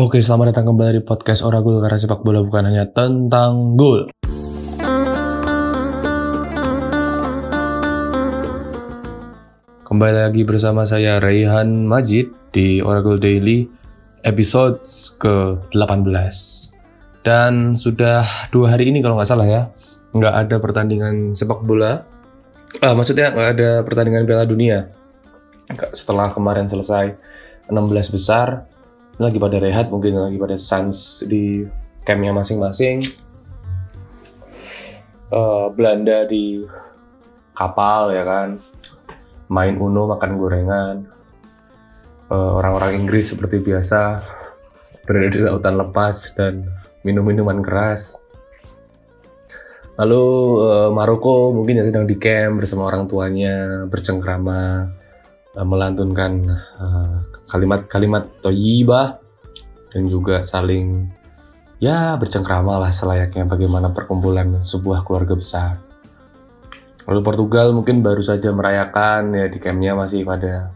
Oke, selamat datang kembali di podcast Oragul karena sepak bola bukan hanya tentang gol. Kembali lagi bersama saya Raihan Majid di Oragul Daily episode ke-18. Dan sudah dua hari ini kalau nggak salah ya, nggak ada pertandingan sepak bola. Ah, maksudnya nggak ada pertandingan Piala Dunia. Setelah kemarin selesai 16 besar, lagi pada rehat mungkin lagi pada sans di campnya masing-masing. Uh, Belanda di kapal ya kan? Main uno makan gorengan. Uh, orang-orang Inggris seperti biasa berada di lautan lepas dan minum minuman keras. Lalu uh, Maroko mungkin ya sedang di camp bersama orang tuanya bercengkrama uh, melantunkan kalimat-kalimat uh, toyibah dan juga saling ya bercengkrama lah selayaknya bagaimana perkumpulan sebuah keluarga besar. Lalu Portugal mungkin baru saja merayakan ya di campnya masih pada.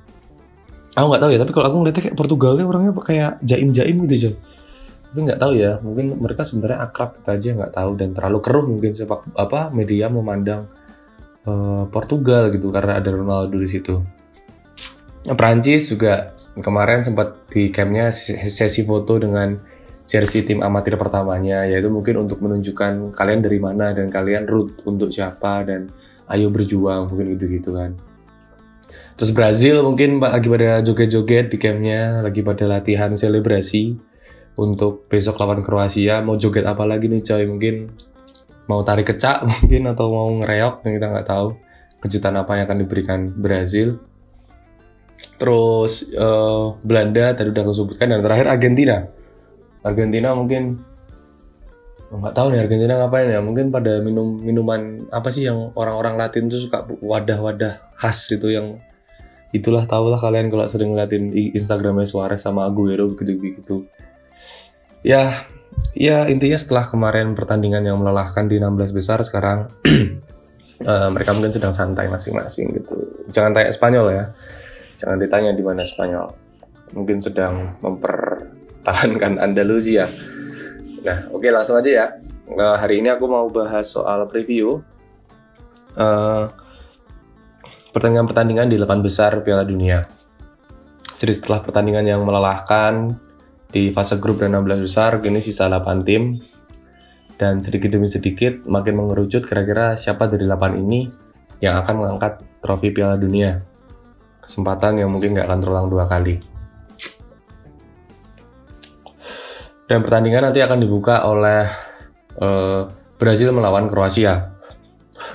Aku nggak tahu ya tapi kalau aku ngeliatnya kayak Portugal orangnya kayak jaim-jaim gitu aja tapi nggak tahu ya mungkin mereka sebenarnya akrab kita aja nggak tahu dan terlalu keruh mungkin sepak apa media memandang uh, Portugal gitu karena ada Ronaldo di situ Prancis juga kemarin sempat di campnya sesi foto dengan jersey tim amatir pertamanya yaitu mungkin untuk menunjukkan kalian dari mana dan kalian root untuk siapa dan ayo berjuang mungkin gitu gitu kan. Terus Brazil mungkin lagi pada joget-joget di campnya lagi pada latihan selebrasi untuk besok lawan Kroasia. Mau joget apa lagi nih coy? Mungkin mau tarik kecak mungkin atau mau ngereok kita nggak tahu. Kejutan apa yang akan diberikan Brazil terus uh, Belanda tadi udah aku dan terakhir Argentina. Argentina mungkin nggak tahu nih Argentina ngapain ya? Mungkin pada minum minuman apa sih yang orang-orang Latin tuh suka wadah-wadah khas gitu yang itulah tahulah kalian kalau sering ngeliatin Instagramnya Suarez sama Aguero gitu-gitu ya ya intinya setelah kemarin pertandingan yang melelahkan di 16 besar sekarang uh, mereka mungkin sedang santai masing-masing gitu. Jangan tanya Spanyol ya Jangan ditanya di mana Spanyol. Mungkin sedang mempertahankan Andalusia. Nah, oke okay, langsung aja ya. Nah, hari ini aku mau bahas soal preview uh, pertandingan-pertandingan di 8 besar Piala Dunia. Jadi setelah pertandingan yang melelahkan di fase grup dan 16 besar, kini sisa 8 tim. Dan sedikit demi sedikit makin mengerucut kira-kira siapa dari 8 ini yang akan mengangkat trofi Piala Dunia kesempatan yang mungkin nggak akan terulang dua kali. Dan pertandingan nanti akan dibuka oleh uh, Brazil melawan Kroasia.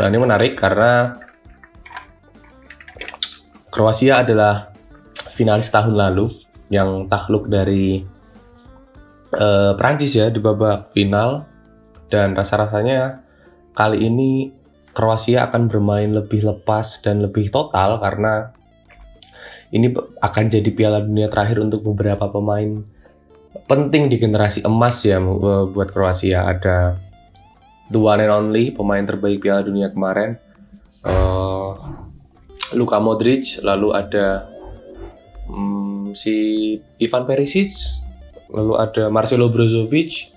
Nah, ini menarik karena Kroasia adalah finalis tahun lalu yang takluk dari uh, Prancis ya di babak final dan rasa-rasanya kali ini Kroasia akan bermain lebih lepas dan lebih total karena ini akan jadi Piala Dunia terakhir untuk beberapa pemain penting di generasi emas ya eh, buat Kroasia. Ada the one and only pemain terbaik Piala Dunia kemarin uh, Luka Modric lalu ada um, si Ivan Perisic lalu ada Marcelo Brozovic.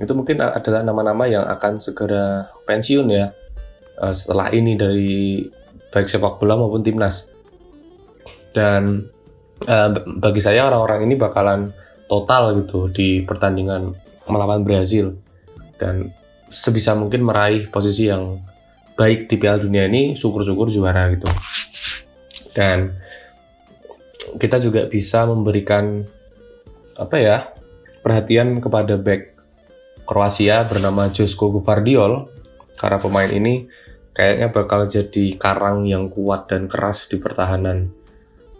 Itu mungkin adalah nama-nama yang akan segera pensiun ya uh, setelah ini dari baik sepak bola maupun timnas dan uh, bagi saya orang-orang ini bakalan total gitu di pertandingan melawan Brazil. Dan sebisa mungkin meraih posisi yang baik di Piala Dunia ini syukur-syukur juara gitu. Dan kita juga bisa memberikan apa ya perhatian kepada back Kroasia bernama Josko Guvardiol karena pemain ini kayaknya bakal jadi karang yang kuat dan keras di pertahanan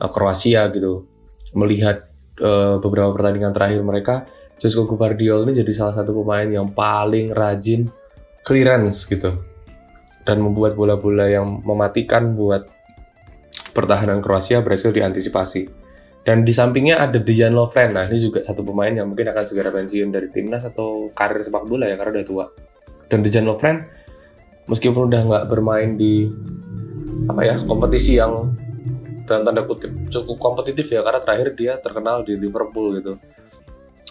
uh, Kroasia gitu melihat uh, beberapa pertandingan terakhir mereka Josko Guvardiol ini jadi salah satu pemain yang paling rajin clearance gitu dan membuat bola-bola yang mematikan buat pertahanan Kroasia berhasil diantisipasi. Dan di sampingnya ada Dejan Lovren. Nah ini juga satu pemain yang mungkin akan segera pensiun dari timnas atau karir sepak bola ya karena udah tua. Dan Dejan Lovren meskipun udah nggak bermain di apa ya kompetisi yang dalam tanda kutip cukup kompetitif ya karena terakhir dia terkenal di Liverpool gitu.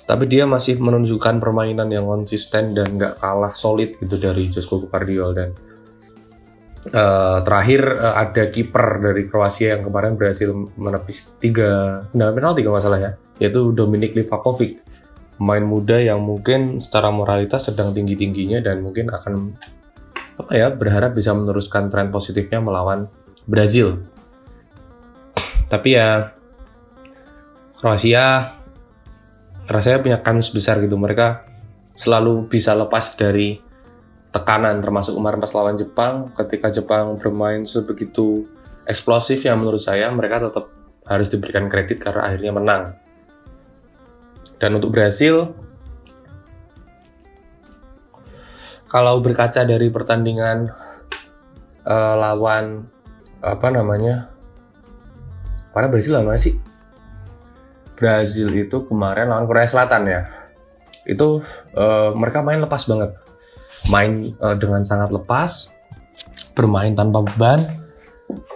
Tapi dia masih menunjukkan permainan yang konsisten dan nggak kalah solid gitu dari Josko Guardiol dan uh, terakhir uh, ada kiper dari Kroasia yang kemarin berhasil menepis tiga tendangan penalti kalau salah ya yaitu Dominik Livakovic pemain muda yang mungkin secara moralitas sedang tinggi tingginya dan mungkin akan apa ya berharap bisa meneruskan tren positifnya melawan Brazil tapi ya Kroasia rasanya punya kans besar gitu. Mereka selalu bisa lepas dari tekanan termasuk kemarin pas lawan Jepang. Ketika Jepang bermain sebegitu eksplosif yang menurut saya mereka tetap harus diberikan kredit karena akhirnya menang. Dan untuk Brasil kalau berkaca dari pertandingan uh, lawan apa namanya mana Brazil lawan mana sih? Brazil itu kemarin lawan Korea Selatan ya. Itu uh, mereka main lepas banget. Main uh, dengan sangat lepas bermain tanpa beban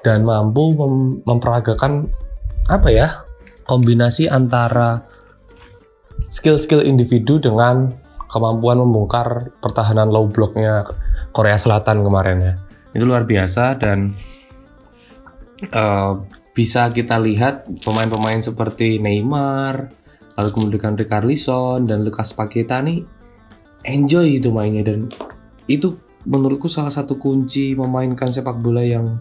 dan mampu mem memperagakan apa ya kombinasi antara skill-skill individu dengan kemampuan membongkar pertahanan low blocknya Korea Selatan kemarin ya. Itu luar biasa dan uh, bisa kita lihat pemain-pemain seperti Neymar, lalu kemudian Ricarlison dan Lucas Paqueta nih enjoy itu mainnya dan itu menurutku salah satu kunci memainkan sepak bola yang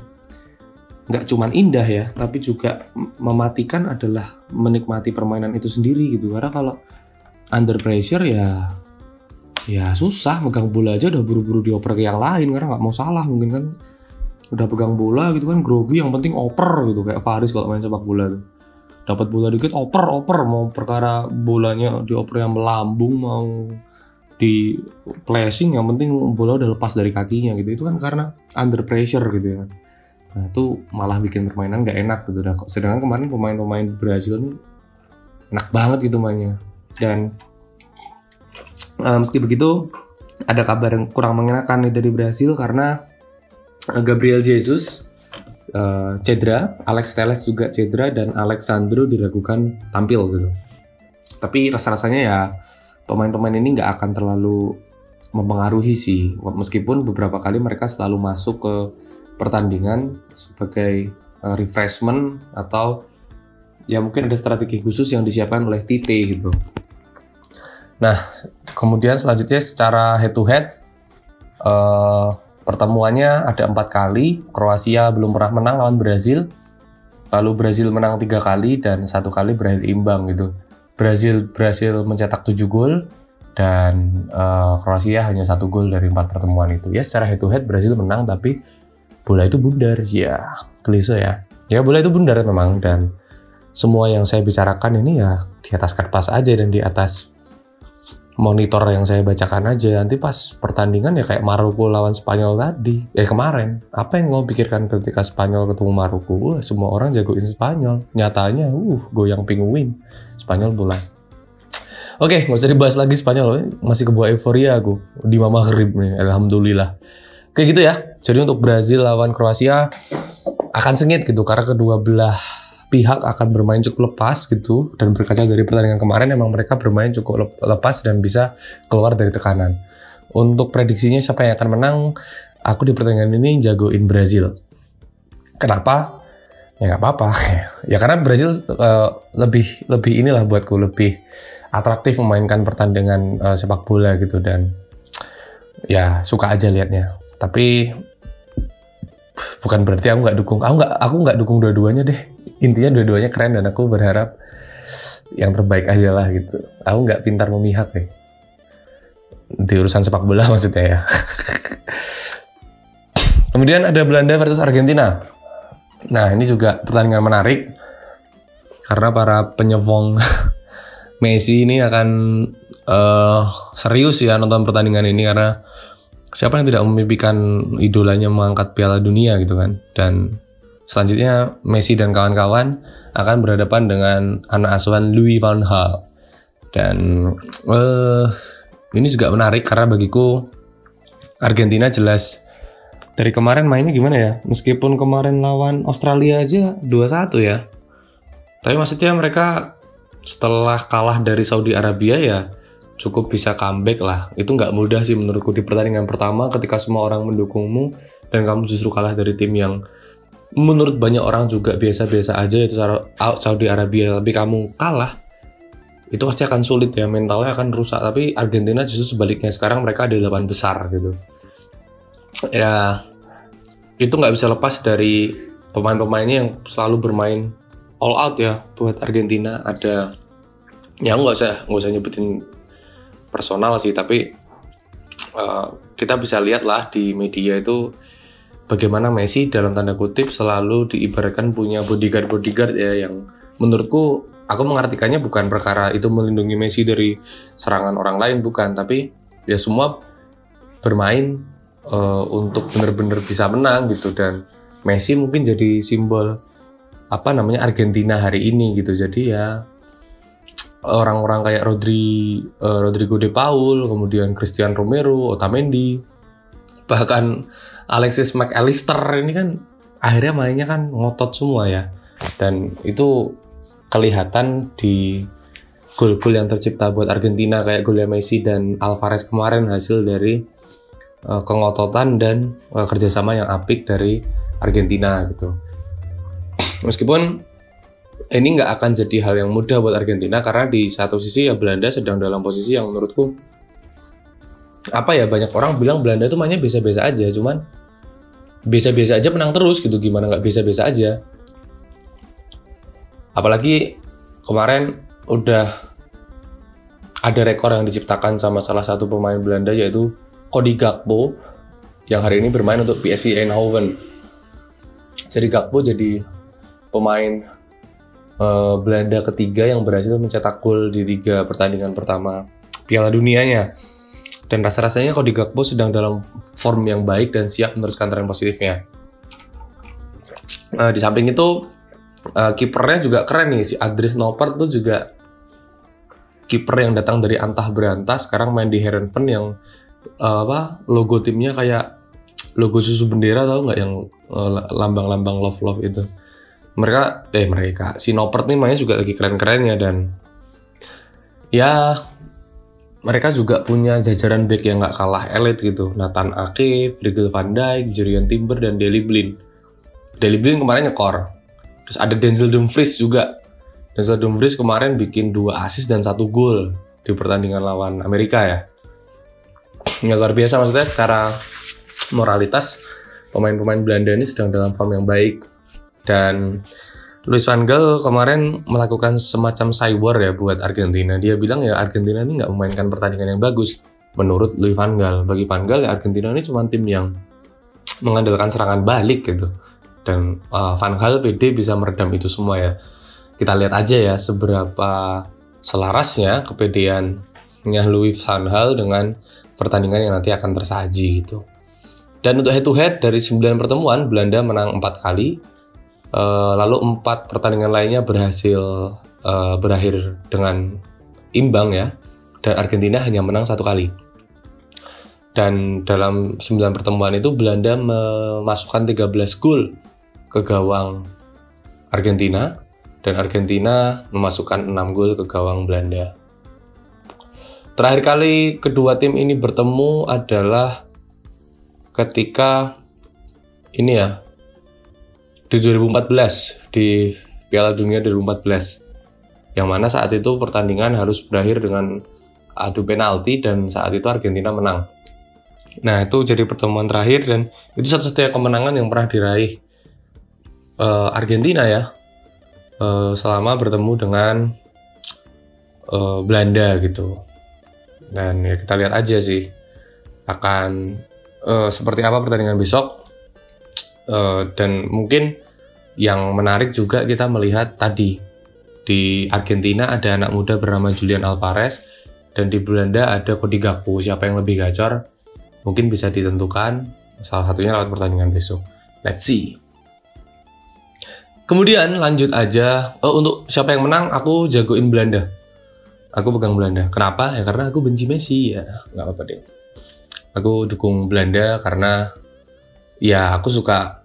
nggak cuman indah ya, tapi juga mematikan adalah menikmati permainan itu sendiri gitu. Karena kalau under pressure ya ya susah megang bola aja udah buru-buru dioper ke yang lain karena nggak mau salah mungkin kan udah pegang bola gitu kan grogi yang penting oper gitu kayak Faris kalau main sepak bola tuh. Dapat bola dikit oper oper mau perkara bolanya dioper yang melambung mau di flashing yang penting bola udah lepas dari kakinya gitu. Itu kan karena under pressure gitu ya. Nah itu malah bikin permainan gak enak gitu. Nah, sedangkan kemarin pemain-pemain Brazil nih enak banget gitu mainnya. Dan uh, meski begitu ada kabar yang kurang mengenakan nih dari Brazil karena Gabriel Jesus uh, cedera, Alex Teles juga cedera dan Alexandro diragukan tampil gitu. Tapi rasa-rasanya ya pemain-pemain ini nggak akan terlalu mempengaruhi sih, meskipun beberapa kali mereka selalu masuk ke pertandingan sebagai uh, refreshment atau ya mungkin ada strategi khusus yang disiapkan oleh Tite gitu. Nah, kemudian selanjutnya secara head to head uh, Pertemuannya ada empat kali, Kroasia belum pernah menang lawan Brazil, lalu Brazil menang tiga kali dan satu kali berakhir imbang gitu. Brazil berhasil mencetak 7 gol dan uh, Kroasia hanya satu gol dari empat pertemuan itu. Ya secara head to head Brazil menang tapi bola itu bundar ya, klise ya. Ya bola itu bundar memang dan semua yang saya bicarakan ini ya di atas kertas aja dan di atas monitor yang saya bacakan aja. Nanti pas pertandingan ya kayak Maroko lawan Spanyol tadi. Eh kemarin. Apa yang lo pikirkan ketika Spanyol ketemu Maroko? Uh, semua orang jagoin Spanyol. Nyatanya uh goyang penguin Spanyol bola. Oke nggak usah dibahas lagi Spanyol. Masih kebawa euforia aku di mama Maghrib nih alhamdulillah. Kayak gitu ya. Jadi untuk Brazil lawan Kroasia akan sengit gitu karena kedua belah pihak akan bermain cukup lepas gitu dan berkaca dari pertandingan kemarin emang mereka bermain cukup lepas dan bisa keluar dari tekanan. Untuk prediksinya siapa yang akan menang, aku di pertandingan ini jagoin Brazil. Kenapa? Ya nggak apa-apa. ya karena Brazil uh, lebih lebih inilah buatku lebih atraktif memainkan pertandingan uh, sepak bola gitu dan ya suka aja liatnya. Tapi bukan berarti aku nggak dukung. Aku nggak aku nggak dukung dua-duanya deh intinya dua-duanya keren dan aku berharap yang terbaik aja lah gitu. Aku nggak pintar memihak nih di urusan sepak bola maksudnya ya. Kemudian ada Belanda versus Argentina. Nah ini juga pertandingan menarik karena para penyevong Messi ini akan uh, serius ya nonton pertandingan ini karena siapa yang tidak memimpikan idolanya mengangkat Piala Dunia gitu kan. Dan Selanjutnya Messi dan kawan-kawan akan berhadapan dengan anak asuhan Louis van Gaal. Dan uh, ini juga menarik karena bagiku Argentina jelas dari kemarin mainnya gimana ya? Meskipun kemarin lawan Australia aja 2-1 ya. Tapi maksudnya mereka setelah kalah dari Saudi Arabia ya cukup bisa comeback lah. Itu nggak mudah sih menurutku di pertandingan pertama ketika semua orang mendukungmu dan kamu justru kalah dari tim yang menurut banyak orang juga biasa-biasa aja itu Saudi Arabia tapi kamu kalah itu pasti akan sulit ya mentalnya akan rusak. Tapi Argentina justru sebaliknya sekarang mereka ada delapan besar gitu. Ya itu nggak bisa lepas dari pemain-pemainnya yang selalu bermain all out ya buat Argentina. Ada ya nggak usah nggak usah nyebutin personal sih tapi uh, kita bisa lihat lah di media itu bagaimana Messi dalam tanda kutip selalu diibaratkan punya bodyguard bodyguard ya yang menurutku aku mengartikannya bukan perkara itu melindungi Messi dari serangan orang lain bukan. Tapi ya semua bermain uh, untuk benar-benar bisa menang gitu. Dan Messi mungkin jadi simbol apa namanya Argentina hari ini gitu. Jadi ya orang-orang kayak Rodri uh, Rodrigo de Paul kemudian Christian Romero Otamendi bahkan Alexis McAllister ini kan akhirnya mainnya kan ngotot semua ya dan itu kelihatan di gol-gol yang tercipta buat Argentina kayak golnya Messi dan Alvarez kemarin hasil dari uh, kengototan dan uh, kerjasama yang apik dari Argentina gitu. Meskipun ini nggak akan jadi hal yang mudah buat Argentina karena di satu sisi ya Belanda sedang dalam posisi yang menurutku apa ya banyak orang bilang Belanda itu mainnya biasa-biasa aja cuman biasa-biasa aja menang terus gitu gimana nggak biasa-biasa aja Apalagi kemarin udah ada rekor yang diciptakan sama salah satu pemain Belanda yaitu Cody Gakpo yang hari ini bermain untuk PSV Eindhoven. Jadi Gakpo jadi pemain uh, Belanda ketiga yang berhasil mencetak gol di tiga pertandingan pertama Piala Dunianya. Dan rasa-rasanya Cody Gakpo sedang dalam form yang baik dan siap meneruskan tren positifnya. Uh, di samping itu uh, kipernya juga keren nih. Si Adris Noper tuh juga kiper yang datang dari Antah Berantah sekarang main di Herenven yang uh, apa logo timnya kayak logo susu bendera tau nggak? Yang eh, lambang-lambang love love itu. Mereka eh mereka si Noper nih mainnya juga lagi keren-kerennya dan ya mereka juga punya jajaran back yang nggak kalah elit gitu Nathan Ake, Virgil van Dijk, Jurian Timber dan Deli Blin. Deli Blin kemarin nyekor Terus ada Denzel Dumfries juga. Denzel Dumfries kemarin bikin dua assist dan satu gol di pertandingan lawan Amerika ya. Nggak luar biasa maksudnya secara moralitas pemain-pemain Belanda ini sedang dalam form yang baik dan Luis van Gaal kemarin melakukan semacam cyber ya buat Argentina. Dia bilang ya Argentina ini nggak memainkan pertandingan yang bagus. Menurut Luis van Gaal, bagi van Gaal ya Argentina ini cuma tim yang mengandalkan serangan balik gitu dan uh, Van Gaal PD bisa meredam itu semua ya kita lihat aja ya seberapa selarasnya kepedeannya Louis Van Gaal dengan pertandingan yang nanti akan tersaji gitu dan untuk head to head dari 9 pertemuan Belanda menang 4 kali uh, lalu 4 pertandingan lainnya berhasil uh, berakhir dengan imbang ya. Dan Argentina hanya menang satu kali. Dan dalam 9 pertemuan itu Belanda memasukkan 13 gol ke gawang Argentina. Dan Argentina memasukkan 6 gol ke gawang Belanda. Terakhir kali kedua tim ini bertemu adalah ketika ini ya di 2014 di Piala Dunia 2014 yang mana saat itu pertandingan harus berakhir dengan adu penalti dan saat itu Argentina menang. Nah itu jadi pertemuan terakhir dan itu satu-satunya kemenangan yang pernah diraih uh, Argentina ya uh, selama bertemu dengan uh, Belanda gitu. Dan ya kita lihat aja sih akan uh, seperti apa pertandingan besok uh, dan mungkin yang menarik juga kita melihat tadi di Argentina ada anak muda bernama Julian Alvarez dan di Belanda ada Cody Gakpo siapa yang lebih gacor mungkin bisa ditentukan salah satunya lewat pertandingan besok let's see Kemudian lanjut aja. Oh, untuk siapa yang menang, aku jagoin Belanda. Aku pegang Belanda. Kenapa? Ya karena aku benci Messi ya. Nggak apa-apa deh. Aku dukung Belanda karena ya aku suka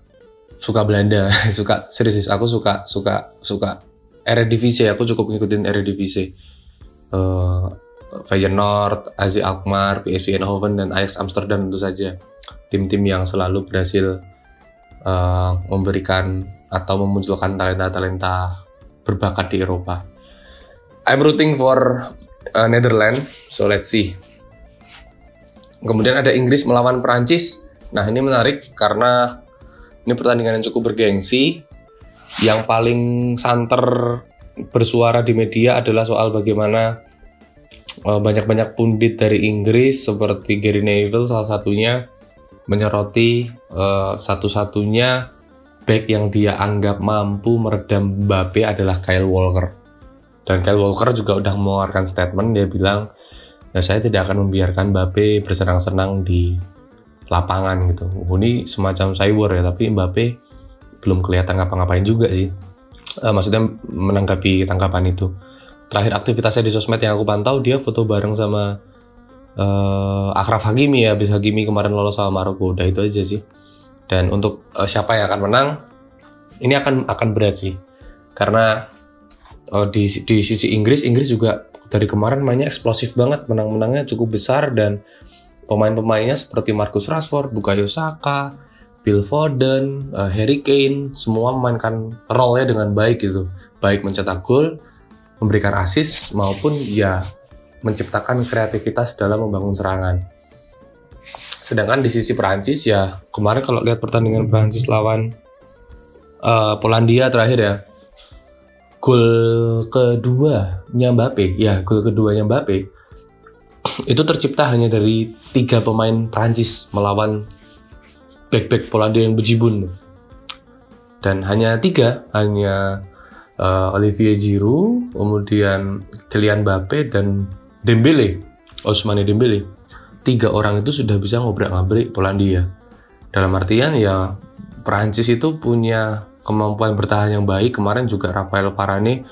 suka Belanda. suka serius, aku suka suka suka Eredivisie aku cukup ngikutin Eredivisie uh, Feyenoord, AZ Alkmaar, PSV Eindhoven dan Ajax Amsterdam tentu saja tim-tim yang selalu berhasil uh, memberikan atau memunculkan talenta-talenta berbakat di Eropa. I'm rooting for uh, Netherlands, so let's see. Kemudian ada Inggris melawan Perancis. Nah ini menarik karena ini pertandingan yang cukup bergengsi. Yang paling santer bersuara di media adalah soal bagaimana uh, banyak-banyak pundit dari Inggris seperti Gary Neville salah satunya menyoroti uh, satu-satunya back yang dia anggap mampu meredam Mbappe adalah Kyle Walker. Dan Kyle Walker juga udah mengeluarkan statement dia bilang, "Ya saya tidak akan membiarkan Mbappe bersenang-senang di lapangan gitu." Ini semacam cyber ya, tapi Mbappe belum kelihatan ngapa-ngapain juga sih. Uh, maksudnya menanggapi tangkapan itu. Terakhir aktivitasnya di sosmed yang aku pantau dia foto bareng sama uh, Akraf Hakimi ya, habis Hakimi kemarin lolos sama Maroko. Udah itu aja sih. Dan untuk uh, siapa yang akan menang, ini akan akan berat sih. Karena uh, di di sisi Inggris, Inggris juga dari kemarin mainnya eksplosif banget, menang-menangnya cukup besar dan pemain-pemainnya seperti Marcus Rashford, Bukayo Saka, Phil Foden, uh, Harry Kane, semua memainkan role-nya dengan baik gitu. Baik mencetak gol, memberikan assist maupun ya menciptakan kreativitas dalam membangun serangan. Sedangkan di sisi Perancis ya kemarin kalau lihat pertandingan Perancis lawan uh, Polandia terakhir ya gol kedua Mbappe ya gol kedua Mbappe itu tercipta hanya dari tiga pemain Prancis melawan back-back Polandia yang bejibun dan hanya tiga hanya uh, Olivier Giroud kemudian Kylian Mbappe dan Dembele Ousmane Dembele tiga orang itu sudah bisa ngobrak-ngabrik Polandia. Dalam artian ya Perancis itu punya kemampuan bertahan yang baik. Kemarin juga Rafael Varane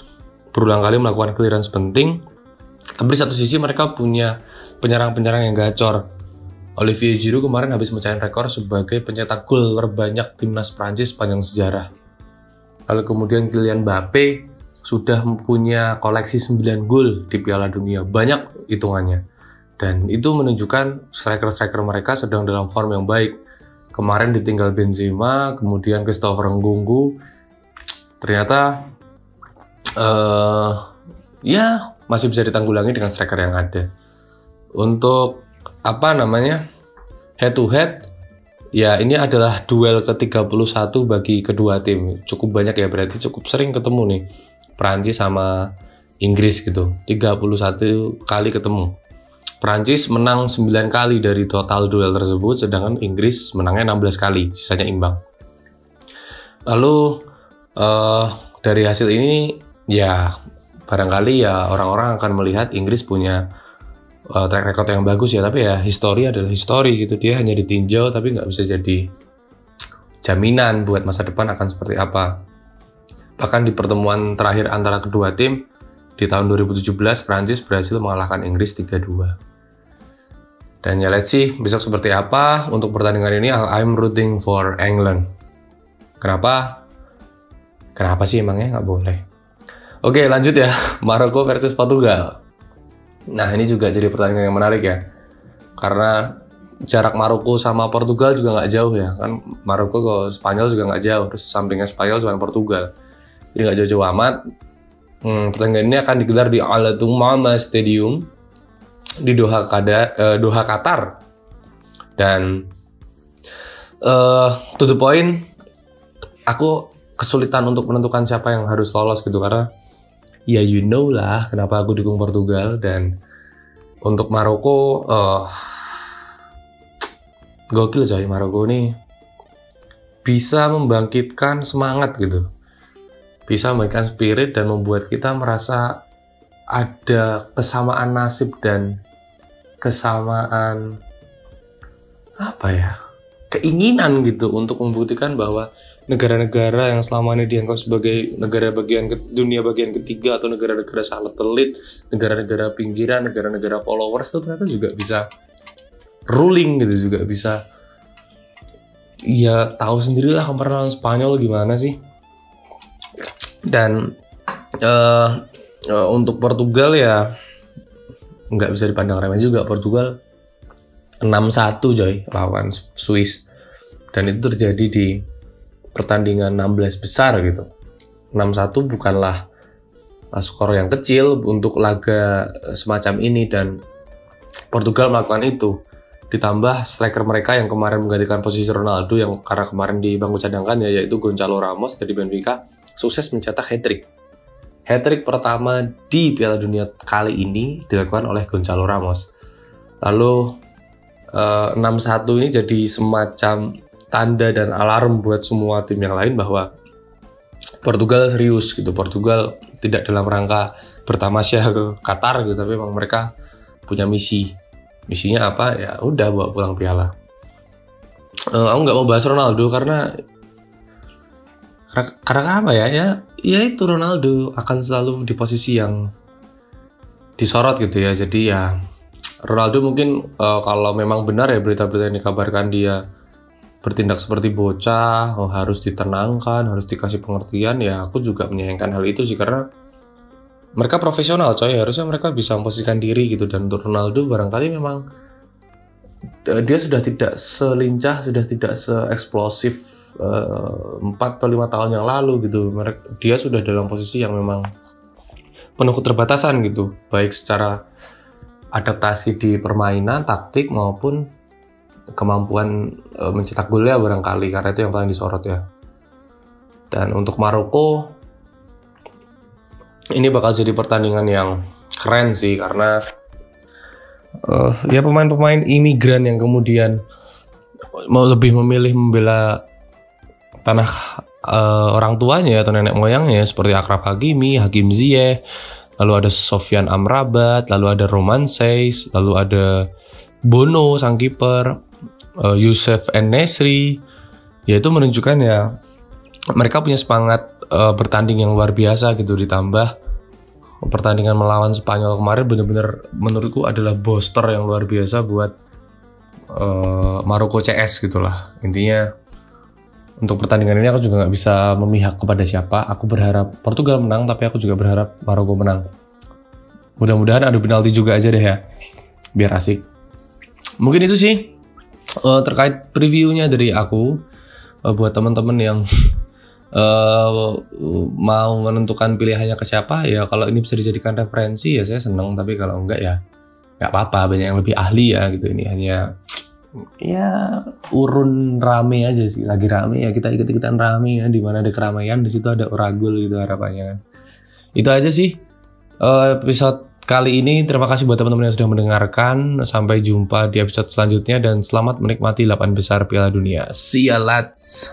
berulang kali melakukan clearance penting. Tapi di satu sisi mereka punya penyerang-penyerang yang gacor. Olivier Giroud kemarin habis mencari rekor sebagai pencetak gol terbanyak timnas Prancis sepanjang sejarah. Lalu kemudian Kylian Mbappe sudah mempunyai koleksi 9 gol di Piala Dunia. Banyak hitungannya dan itu menunjukkan striker-striker mereka sedang dalam form yang baik. Kemarin ditinggal Benzema, kemudian Christopher Ngunggu, ternyata uh, ya masih bisa ditanggulangi dengan striker yang ada. Untuk apa namanya head to head, ya ini adalah duel ke-31 bagi kedua tim. Cukup banyak ya berarti cukup sering ketemu nih Prancis sama Inggris gitu. 31 kali ketemu. Prancis menang 9 kali dari total duel tersebut, sedangkan Inggris menangnya 16 kali, sisanya imbang. Lalu uh, dari hasil ini ya barangkali ya orang-orang akan melihat Inggris punya uh, track record yang bagus ya, tapi ya histori adalah histori gitu dia hanya ditinjau tapi nggak bisa jadi jaminan buat masa depan akan seperti apa. Bahkan di pertemuan terakhir antara kedua tim, di tahun 2017, Prancis berhasil mengalahkan Inggris 3-2. Dan ya let's see besok seperti apa untuk pertandingan ini I'm rooting for England. Kenapa? Kenapa sih emangnya nggak boleh? Oke lanjut ya. Maroko versus Portugal. Nah ini juga jadi pertandingan yang menarik ya. Karena jarak Maroko sama Portugal juga nggak jauh ya. Kan Maroko ke Spanyol juga nggak jauh. Terus sampingnya Spanyol cuma Portugal. Jadi nggak jauh-jauh amat. Hmm, pertandingan ini akan digelar di Al Mama Stadium di Doha, Kada, uh, Doha Qatar. Dan uh, to the point, aku kesulitan untuk menentukan siapa yang harus lolos gitu. Karena ya you know lah kenapa aku dukung Portugal dan untuk Maroko uh, gokil coy Maroko ini. Bisa membangkitkan semangat gitu. Bisa memberikan spirit dan membuat kita merasa ada kesamaan nasib dan kesamaan apa ya keinginan gitu untuk membuktikan bahwa negara-negara yang selama ini dianggap sebagai negara bagian ke, dunia bagian ketiga atau negara-negara sangat telit, negara-negara pinggiran, negara-negara followers itu ternyata juga bisa ruling gitu juga bisa ya tahu sendirilah kemarin Spanyol gimana sih? Dan uh, uh, untuk Portugal ya nggak bisa dipandang remeh juga. Portugal 6-1 coy lawan Swiss. Dan itu terjadi di pertandingan 16 besar gitu 6-1 bukanlah skor yang kecil untuk laga semacam ini dan Portugal melakukan itu ditambah striker mereka yang kemarin menggantikan posisi Ronaldo yang karena kemarin di bangku cadangan ya yaitu Gonzalo Ramos dari Benfica sukses mencetak hat-trick. Hat-trick pertama di Piala Dunia kali ini dilakukan oleh Gonzalo Ramos. Lalu uh, eh, 6-1 ini jadi semacam tanda dan alarm buat semua tim yang lain bahwa Portugal serius gitu. Portugal tidak dalam rangka bertamasya ke Qatar gitu, tapi memang mereka punya misi. Misinya apa? Ya udah bawa pulang piala. Uh, aku nggak mau bahas Ronaldo karena karena, karena apa ya? Ya ya itu Ronaldo akan selalu di posisi yang disorot gitu ya. Jadi ya Ronaldo mungkin uh, kalau memang benar ya berita-berita yang dikabarkan dia bertindak seperti bocah oh, harus ditenangkan harus dikasih pengertian ya aku juga menyayangkan hal itu sih karena mereka profesional coy. Harusnya mereka bisa memposisikan diri gitu dan untuk Ronaldo barangkali memang uh, dia sudah tidak selincah sudah tidak seeksplosif uh, 4 atau lima tahun yang lalu gitu. Mereka dia sudah dalam posisi yang memang penuh keterbatasan gitu. Baik secara adaptasi di permainan taktik maupun kemampuan uh, mencetak gol ya barangkali karena itu yang paling disorot ya. Dan untuk Maroko ini bakal jadi pertandingan yang keren sih karena uh, ya pemain-pemain imigran yang kemudian mau lebih memilih membela tanah uh, orang tuanya atau nenek moyangnya seperti Akraf Hakimi, Hakim Ziyech, lalu ada Sofyan Amrabat, lalu ada Roman Seis, lalu ada Bono sang kiper, uh, Yusuf Nesri, ya itu menunjukkan ya mereka punya semangat uh, bertanding yang luar biasa gitu ditambah pertandingan melawan Spanyol kemarin benar-benar menurutku adalah booster yang luar biasa buat uh, Maroko CS gitulah. Intinya untuk pertandingan ini aku juga nggak bisa memihak kepada siapa. Aku berharap Portugal menang tapi aku juga berharap Maroko menang. Mudah-mudahan adu penalti juga aja deh ya biar asik. Mungkin itu sih uh, terkait previewnya dari aku uh, buat teman-teman yang uh, mau menentukan pilihannya ke siapa ya kalau ini bisa dijadikan referensi ya saya seneng. Tapi kalau enggak ya nggak apa-apa. Banyak yang lebih ahli ya gitu ini. Hanya ya urun rame aja sih. Lagi rame ya kita ikut ikutan rame ya. Di mana ada keramaian di situ ada oragul gitu harapannya. Itu aja sih uh, episode kali ini terima kasih buat teman-teman yang sudah mendengarkan. Sampai jumpa di episode selanjutnya dan selamat menikmati 8 besar Piala Dunia. See ya lads